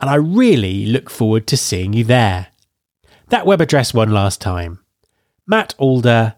and I really look forward to seeing you there. That web address one last time mattalder.me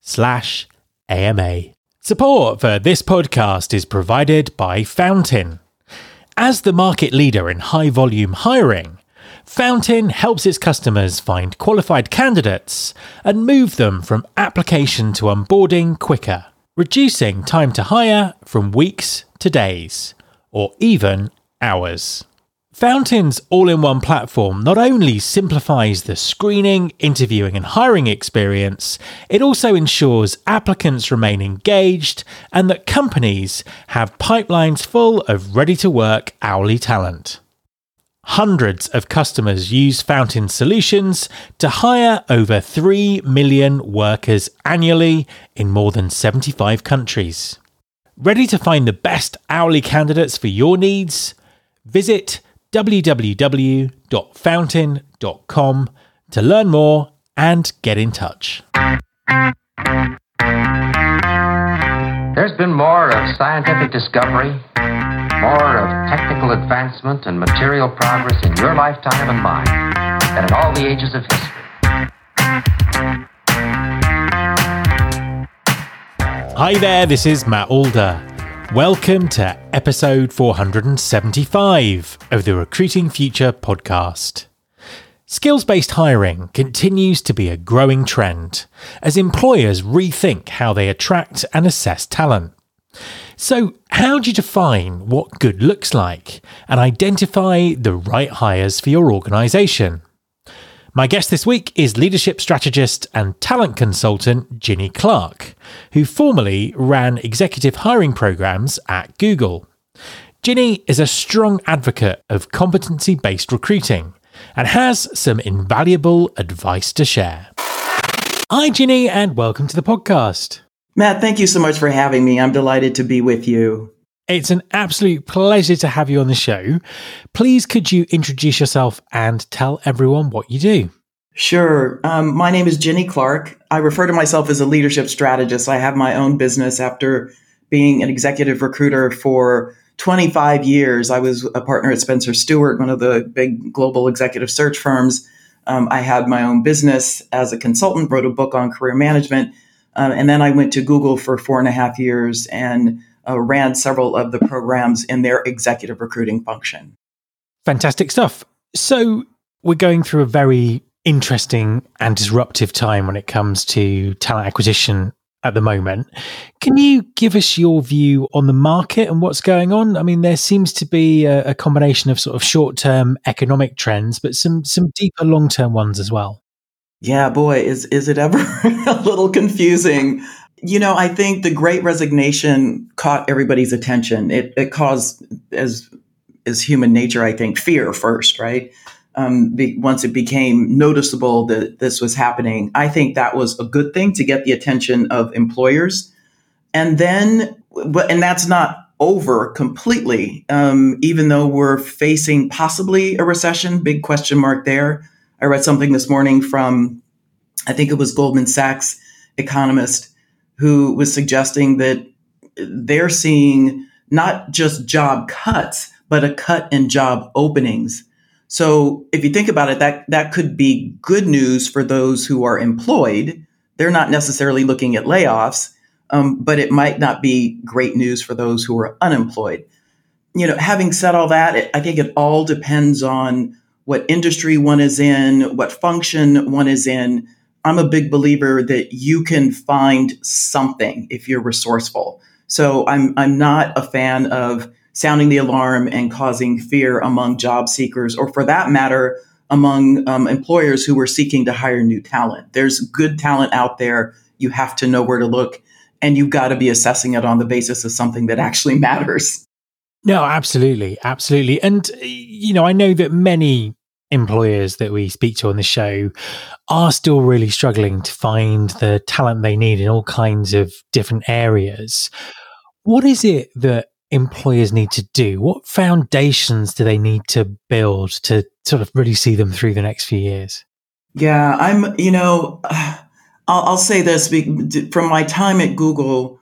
slash AMA. Support for this podcast is provided by Fountain. As the market leader in high volume hiring, Fountain helps its customers find qualified candidates and move them from application to onboarding quicker, reducing time to hire from weeks to days, or even hours. Fountain's all in one platform not only simplifies the screening, interviewing, and hiring experience, it also ensures applicants remain engaged and that companies have pipelines full of ready to work hourly talent. Hundreds of customers use Fountain solutions to hire over 3 million workers annually in more than 75 countries. Ready to find the best hourly candidates for your needs? Visit www.fountain.com to learn more and get in touch. There's been more of scientific discovery, more of technical advancement and material progress in your lifetime and mine than in all the ages of history. Hi there, this is Matt Alder. Welcome to episode 475 of the Recruiting Future podcast. Skills based hiring continues to be a growing trend as employers rethink how they attract and assess talent. So, how do you define what good looks like and identify the right hires for your organisation? My guest this week is leadership strategist and talent consultant Ginny Clark, who formerly ran executive hiring programs at Google. Ginny is a strong advocate of competency based recruiting and has some invaluable advice to share. Hi, Ginny, and welcome to the podcast. Matt, thank you so much for having me. I'm delighted to be with you. It's an absolute pleasure to have you on the show. Please, could you introduce yourself and tell everyone what you do? Sure. Um, my name is Ginny Clark. I refer to myself as a leadership strategist. I have my own business after being an executive recruiter for 25 years. I was a partner at Spencer Stuart, one of the big global executive search firms. Um, I had my own business as a consultant, wrote a book on career management, um, and then I went to Google for four and a half years and uh, ran several of the programs in their executive recruiting function. Fantastic stuff. So, we're going through a very interesting and disruptive time when it comes to talent acquisition at the moment. Can you give us your view on the market and what's going on? I mean, there seems to be a, a combination of sort of short term economic trends, but some some deeper long term ones as well. Yeah, boy, is is it ever a little confusing? You know, I think the Great Resignation caught everybody's attention. It, it caused, as as human nature, I think, fear first, right? Um, be, once it became noticeable that this was happening, I think that was a good thing to get the attention of employers. And then, and that's not over completely, um, even though we're facing possibly a recession, big question mark there. I read something this morning from, I think it was Goldman Sachs economist who was suggesting that they're seeing not just job cuts, but a cut in job openings. So if you think about it, that, that could be good news for those who are employed. They're not necessarily looking at layoffs, um, but it might not be great news for those who are unemployed. you know, having said all that, it, I think it all depends on what industry one is in, what function one is in. I'm a big believer that you can find something if you're resourceful. So I'm I'm not a fan of sounding the alarm and causing fear among job seekers, or for that matter, among um, employers who are seeking to hire new talent. There's good talent out there. You have to know where to look, and you've got to be assessing it on the basis of something that actually matters. No, absolutely, absolutely. And you know, I know that many employers that we speak to on the show are still really struggling to find the talent they need in all kinds of different areas. What is it that employers need to do? What foundations do they need to build to sort of really see them through the next few years? Yeah, I'm, you know, I'll, I'll say this from my time at Google,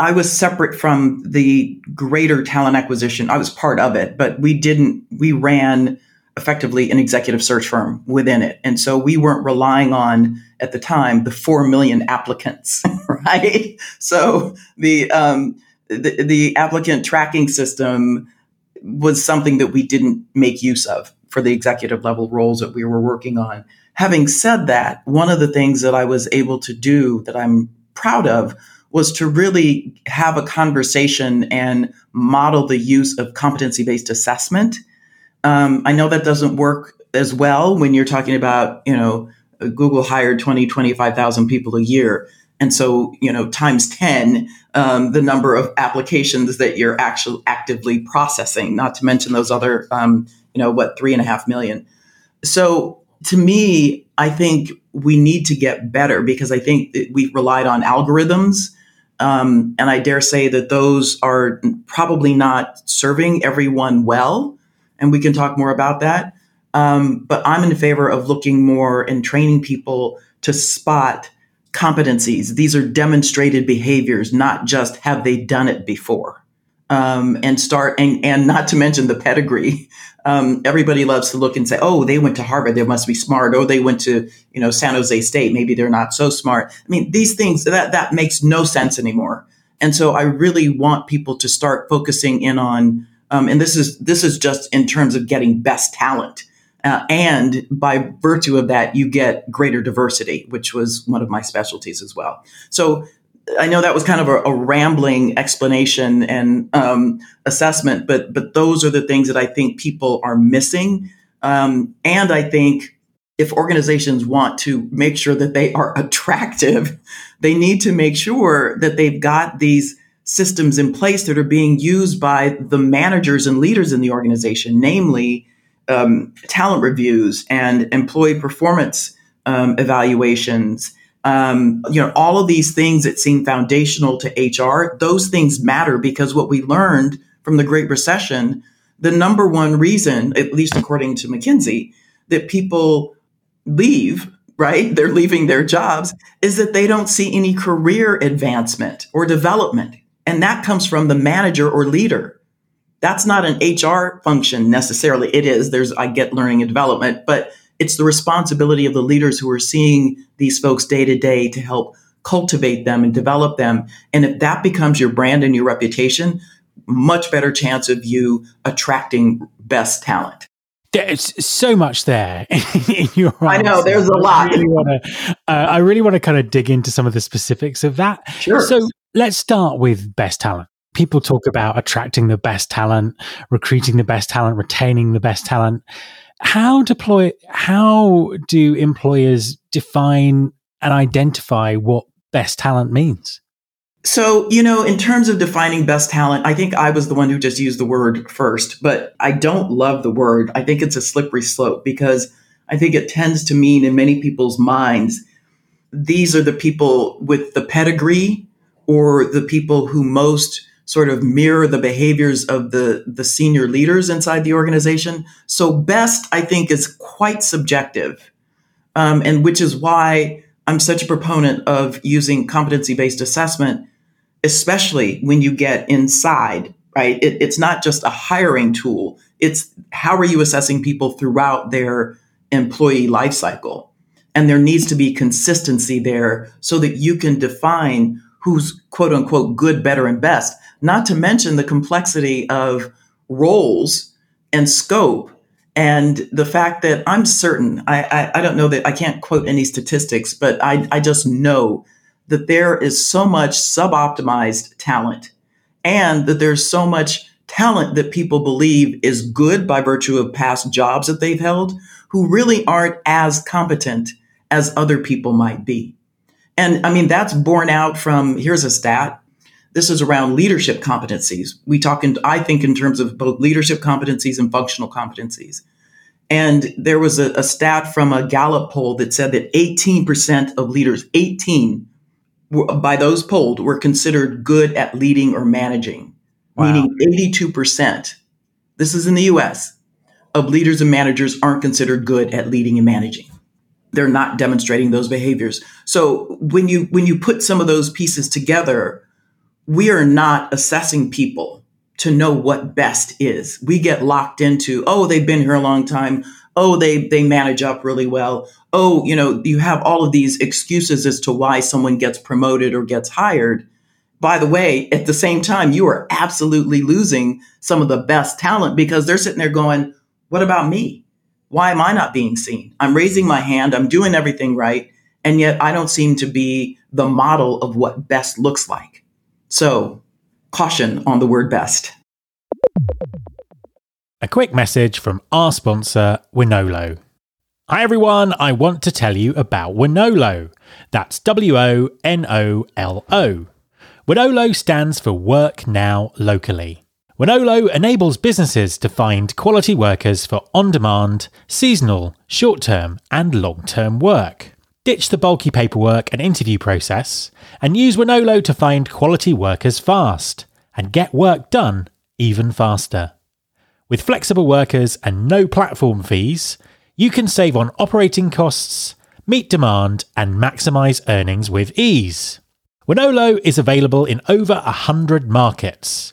I was separate from the greater talent acquisition. I was part of it, but we didn't, we ran effectively an executive search firm within it. And so we weren't relying on, at the time, the 4 million applicants, right? So the, um, the, the applicant tracking system was something that we didn't make use of for the executive level roles that we were working on. Having said that, one of the things that I was able to do that I'm proud of was to really have a conversation and model the use of competency based assessment. Um, I know that doesn't work as well when you're talking about, you know, Google hired 20, 25,000 people a year. And so, you know, times 10, um, the number of applications that you're actually actively processing, not to mention those other, um, you know, what, three and a half million. So to me, I think we need to get better because I think we've relied on algorithms. Um, and I dare say that those are probably not serving everyone well. And we can talk more about that. Um, but I'm in favor of looking more and training people to spot competencies. These are demonstrated behaviors, not just have they done it before. Um, and start and, and not to mention the pedigree. Um, everybody loves to look and say, "Oh, they went to Harvard; they must be smart." Oh, they went to you know San Jose State; maybe they're not so smart. I mean, these things that that makes no sense anymore. And so, I really want people to start focusing in on. Um, and this is this is just in terms of getting best talent. Uh, and by virtue of that, you get greater diversity, which was one of my specialties as well. So I know that was kind of a, a rambling explanation and um, assessment, but but those are the things that I think people are missing. Um, and I think if organizations want to make sure that they are attractive, they need to make sure that they've got these systems in place that are being used by the managers and leaders in the organization, namely um, talent reviews and employee performance um, evaluations. Um, you know, all of these things that seem foundational to HR, those things matter because what we learned from the Great Recession, the number one reason, at least according to McKinsey, that people leave, right? They're leaving their jobs, is that they don't see any career advancement or development. And that comes from the manager or leader that's not an HR function necessarily. It is. There's, I get learning and development, but it's the responsibility of the leaders who are seeing these folks day to day to help cultivate them and develop them. And if that becomes your brand and your reputation, much better chance of you attracting best talent. There's so much there in your answer. I know there's a lot. I really want to, uh, I really want to kind of dig into some of the specifics of that. Sure. So let's start with best talent people talk about attracting the best talent, recruiting the best talent, retaining the best talent. How deploy how do employers define and identify what best talent means? So, you know, in terms of defining best talent, I think I was the one who just used the word first, but I don't love the word. I think it's a slippery slope because I think it tends to mean in many people's minds, these are the people with the pedigree or the people who most sort of mirror the behaviors of the, the senior leaders inside the organization. So best, I think, is quite subjective. Um, and which is why I'm such a proponent of using competency based assessment, especially when you get inside, right? It, it's not just a hiring tool. It's how are you assessing people throughout their employee life cycle? And there needs to be consistency there so that you can define who's quote unquote good, better, and best. Not to mention the complexity of roles and scope and the fact that I'm certain, I, I, I, don't know that I can't quote any statistics, but I, I just know that there is so much suboptimized talent and that there's so much talent that people believe is good by virtue of past jobs that they've held who really aren't as competent as other people might be. And I mean, that's borne out from here's a stat. This is around leadership competencies. We talk in, I think, in terms of both leadership competencies and functional competencies. And there was a, a stat from a Gallup poll that said that 18% of leaders, 18 were, by those polled, were considered good at leading or managing, wow. meaning 82%. This is in the US of leaders and managers aren't considered good at leading and managing. They're not demonstrating those behaviors. So when you when you put some of those pieces together, we are not assessing people to know what best is. We get locked into, oh, they've been here a long time. Oh, they they manage up really well. Oh, you know, you have all of these excuses as to why someone gets promoted or gets hired. By the way, at the same time, you are absolutely losing some of the best talent because they're sitting there going, what about me? Why am I not being seen? I'm raising my hand, I'm doing everything right, and yet I don't seem to be the model of what best looks like. So, caution on the word best. A quick message from our sponsor, Wonolo. Hi everyone, I want to tell you about Wonolo. That's W O N O L O. Wonolo stands for Work Now Locally. Wonolo enables businesses to find quality workers for on demand, seasonal, short term, and long term work. Ditch the bulky paperwork and interview process, and use Wonolo to find quality workers fast and get work done even faster. With flexible workers and no platform fees, you can save on operating costs, meet demand, and maximize earnings with ease. Wonolo is available in over 100 markets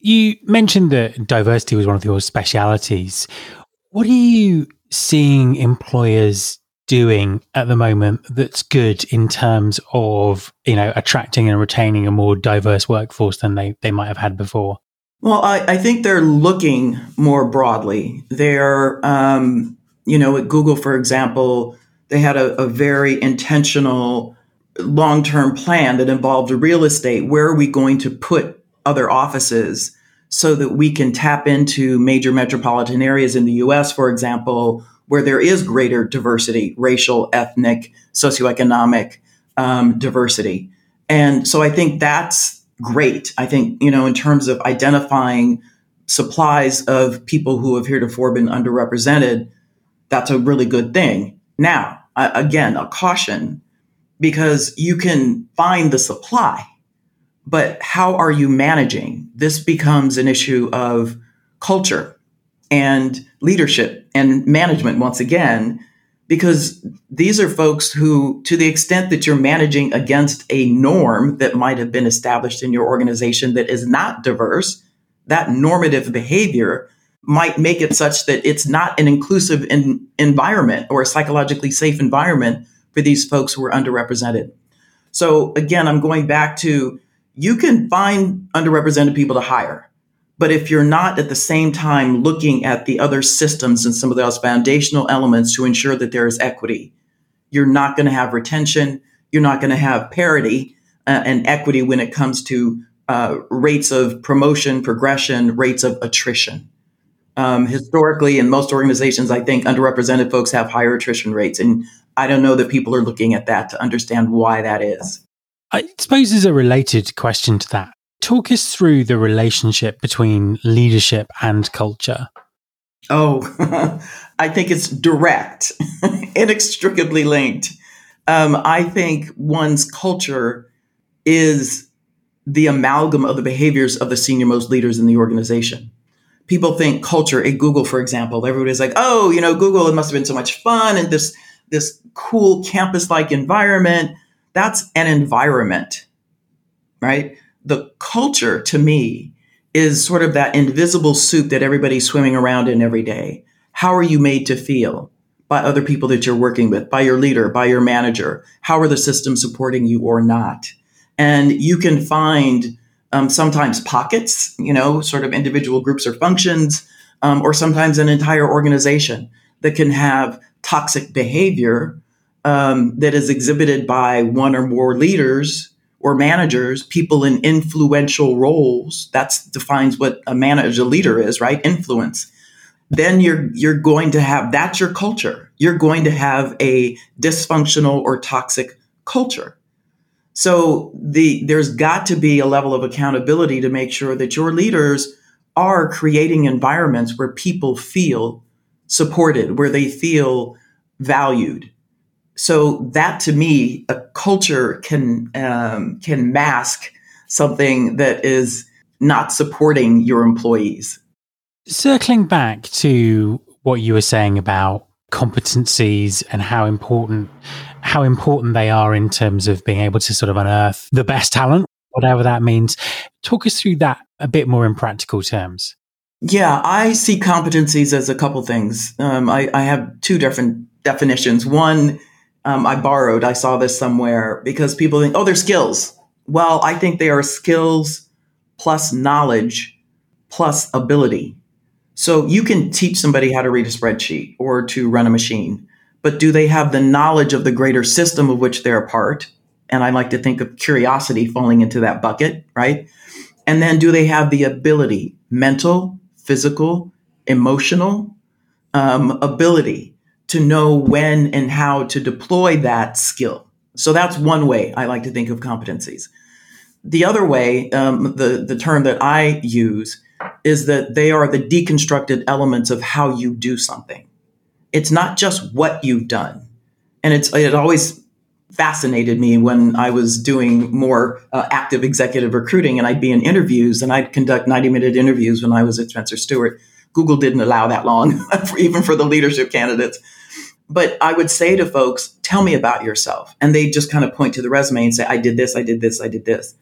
You mentioned that diversity was one of your specialities. What are you seeing employers doing at the moment that's good in terms of you know attracting and retaining a more diverse workforce than they, they might have had before? Well, I, I think they're looking more broadly. They're, um, you know, at Google, for example, they had a, a very intentional long term plan that involved real estate. Where are we going to put other offices so that we can tap into major metropolitan areas in the US, for example, where there is greater diversity, racial, ethnic, socioeconomic um, diversity. And so I think that's great. I think, you know, in terms of identifying supplies of people who have heretofore been underrepresented, that's a really good thing. Now, again, a caution because you can find the supply but how are you managing? This becomes an issue of culture and leadership and management once again, because these are folks who, to the extent that you're managing against a norm that might have been established in your organization that is not diverse, that normative behavior might make it such that it's not an inclusive in, environment or a psychologically safe environment for these folks who are underrepresented. So again, I'm going back to you can find underrepresented people to hire. But if you're not at the same time looking at the other systems and some of those foundational elements to ensure that there is equity, you're not going to have retention. You're not going to have parity uh, and equity when it comes to uh, rates of promotion, progression, rates of attrition. Um, historically, in most organizations, I think underrepresented folks have higher attrition rates. And I don't know that people are looking at that to understand why that is. I suppose there's a related question to that. Talk us through the relationship between leadership and culture. Oh, I think it's direct, inextricably linked. Um, I think one's culture is the amalgam of the behaviors of the senior most leaders in the organization. people think culture at Google, for example, everybody's like, oh, you know, Google, it must have been so much fun and this, this cool campus like environment. That's an environment, right? The culture to me is sort of that invisible soup that everybody's swimming around in every day. How are you made to feel by other people that you're working with, by your leader, by your manager? How are the systems supporting you or not? And you can find um, sometimes pockets, you know, sort of individual groups or functions, um, or sometimes an entire organization that can have toxic behavior um, that is exhibited by one or more leaders or managers, people in influential roles. That defines what a manager, a leader is, right? Influence. Then you're you're going to have that's your culture. You're going to have a dysfunctional or toxic culture. So the there's got to be a level of accountability to make sure that your leaders are creating environments where people feel supported, where they feel valued. So that to me, a culture can um, can mask something that is not supporting your employees. Circling back to what you were saying about competencies and how important how important they are in terms of being able to sort of unearth the best talent, whatever that means. Talk us through that a bit more in practical terms. Yeah, I see competencies as a couple things. Um, I, I, have two different definitions. One, um, I borrowed, I saw this somewhere because people think, oh, they're skills. Well, I think they are skills plus knowledge plus ability. So you can teach somebody how to read a spreadsheet or to run a machine but do they have the knowledge of the greater system of which they're a part? And I like to think of curiosity falling into that bucket, right? And then do they have the ability, mental, physical, emotional um, ability to know when and how to deploy that skill? So that's one way I like to think of competencies. The other way, um, the, the term that I use, is that they are the deconstructed elements of how you do something it's not just what you've done. And it's it always fascinated me when I was doing more uh, active executive recruiting and I'd be in interviews and I'd conduct 90 minute interviews when I was at Spencer Stuart. Google didn't allow that long, even for the leadership candidates. But I would say to folks, tell me about yourself. And they just kind of point to the resume and say, I did this, I did this, I did this.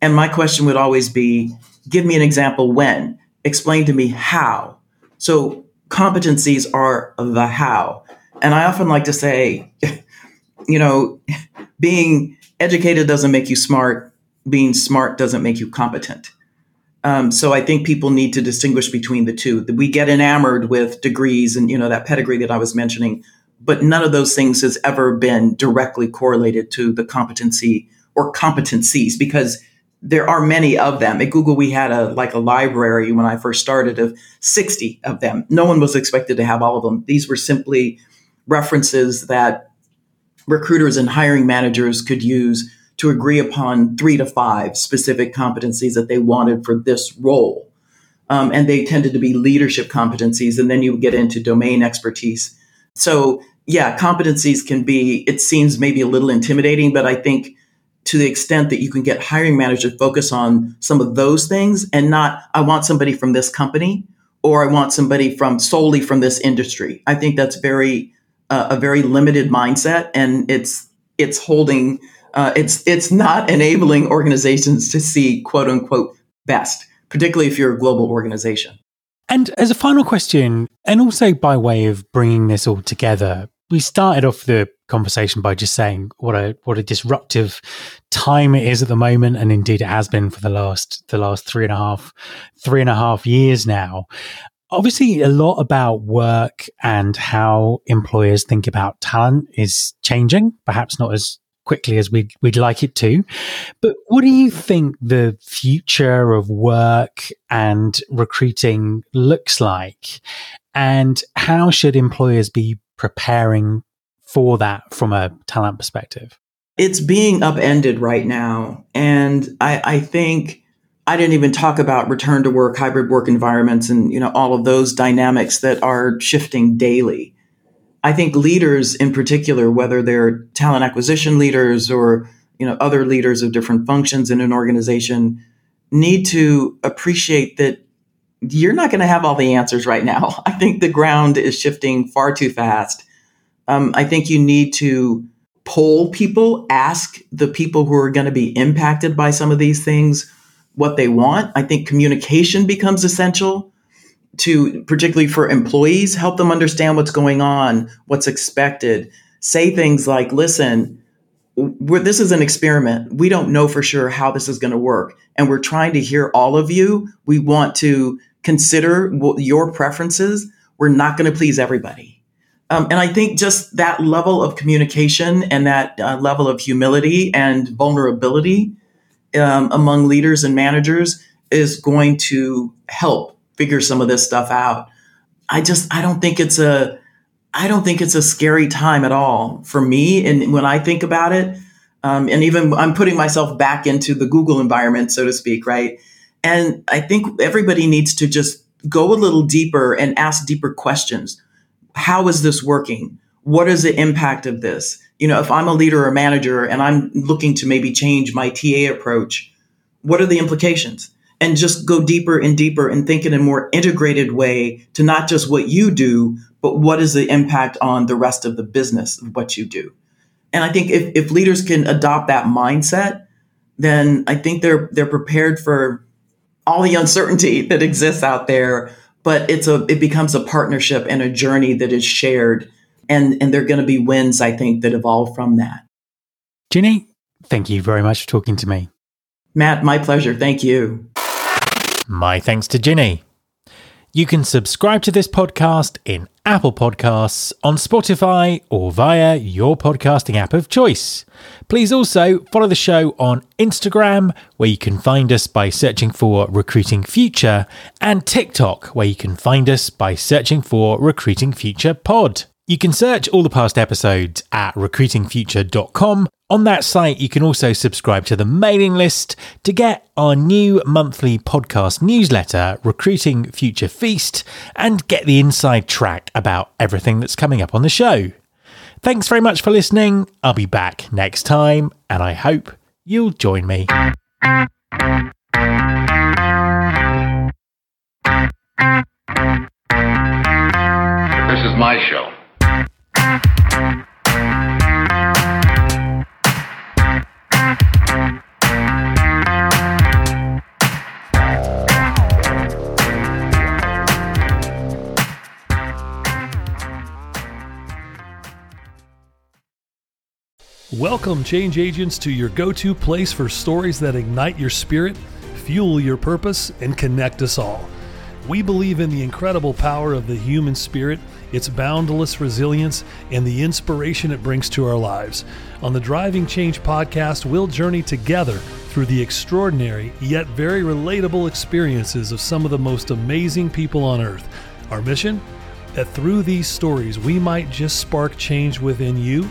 And my question would always be, give me an example when, explain to me how. So competencies are the how. And I often like to say, you know, being educated doesn't make you smart, being smart doesn't make you competent. Um, so I think people need to distinguish between the two. We get enamored with degrees and you know that pedigree that I was mentioning, but none of those things has ever been directly correlated to the competency or competencies because there are many of them. At Google, we had a like a library when I first started of 60 of them. No one was expected to have all of them. These were simply references that recruiters and hiring managers could use to agree upon three to five specific competencies that they wanted for this role. Um, and they tended to be leadership competencies, and then you get into domain expertise. So, yeah, competencies can be, it seems maybe a little intimidating, but I think to the extent that you can get hiring managers to focus on some of those things and not, I want somebody from this company or I want somebody from solely from this industry. I think that's very, uh, a very limited mindset and it's, it's holding, uh, it's, it's not enabling organizations to see quote unquote best, particularly if you're a global organization. And as a final question, and also by way of bringing this all together, we started off the conversation by just saying what a what a disruptive time it is at the moment, and indeed it has been for the last the last three and a half three and a half years now. Obviously, a lot about work and how employers think about talent is changing, perhaps not as quickly as we'd, we'd like it to. But what do you think the future of work and recruiting looks like? And how should employers be preparing for that from a talent perspective? It's being upended right now. And I, I think I didn't even talk about return to work, hybrid work environments, and you know all of those dynamics that are shifting daily. I think leaders in particular, whether they're talent acquisition leaders or you know other leaders of different functions in an organization, need to appreciate that you're not going to have all the answers right now. I think the ground is shifting far too fast. Um, I think you need to poll people, ask the people who are going to be impacted by some of these things what they want. I think communication becomes essential to, particularly for employees, help them understand what's going on, what's expected. Say things like, listen, this is an experiment. We don't know for sure how this is going to work. And we're trying to hear all of you. We want to consider your preferences. We're not going to please everybody. Um, and I think just that level of communication and that uh, level of humility and vulnerability um, among leaders and managers is going to help figure some of this stuff out. I just I don't think it's a I don't think it's a scary time at all for me. And when I think about it, um, and even I'm putting myself back into the Google environment, so to speak, right? And I think everybody needs to just go a little deeper and ask deeper questions. How is this working? What is the impact of this? You know, if I'm a leader or manager and I'm looking to maybe change my TA approach, what are the implications? And just go deeper and deeper and think in a more integrated way to not just what you do, but what is the impact on the rest of the business of what you do? And I think if, if leaders can adopt that mindset, then I think they're they're prepared for all the uncertainty that exists out there. But it's a it becomes a partnership and a journey that is shared and and there're going to be wins i think that evolve from that ginny thank you very much for talking to me matt my pleasure thank you my thanks to ginny you can subscribe to this podcast in Apple Podcasts, on Spotify, or via your podcasting app of choice. Please also follow the show on Instagram, where you can find us by searching for Recruiting Future, and TikTok, where you can find us by searching for Recruiting Future Pod. You can search all the past episodes at recruitingfuture.com. On that site, you can also subscribe to the mailing list to get our new monthly podcast newsletter, Recruiting Future Feast, and get the inside track about everything that's coming up on the show. Thanks very much for listening. I'll be back next time, and I hope you'll join me. This is my show. Welcome, change agents, to your go to place for stories that ignite your spirit, fuel your purpose, and connect us all. We believe in the incredible power of the human spirit, its boundless resilience, and the inspiration it brings to our lives. On the Driving Change podcast, we'll journey together through the extraordinary yet very relatable experiences of some of the most amazing people on earth. Our mission? That through these stories, we might just spark change within you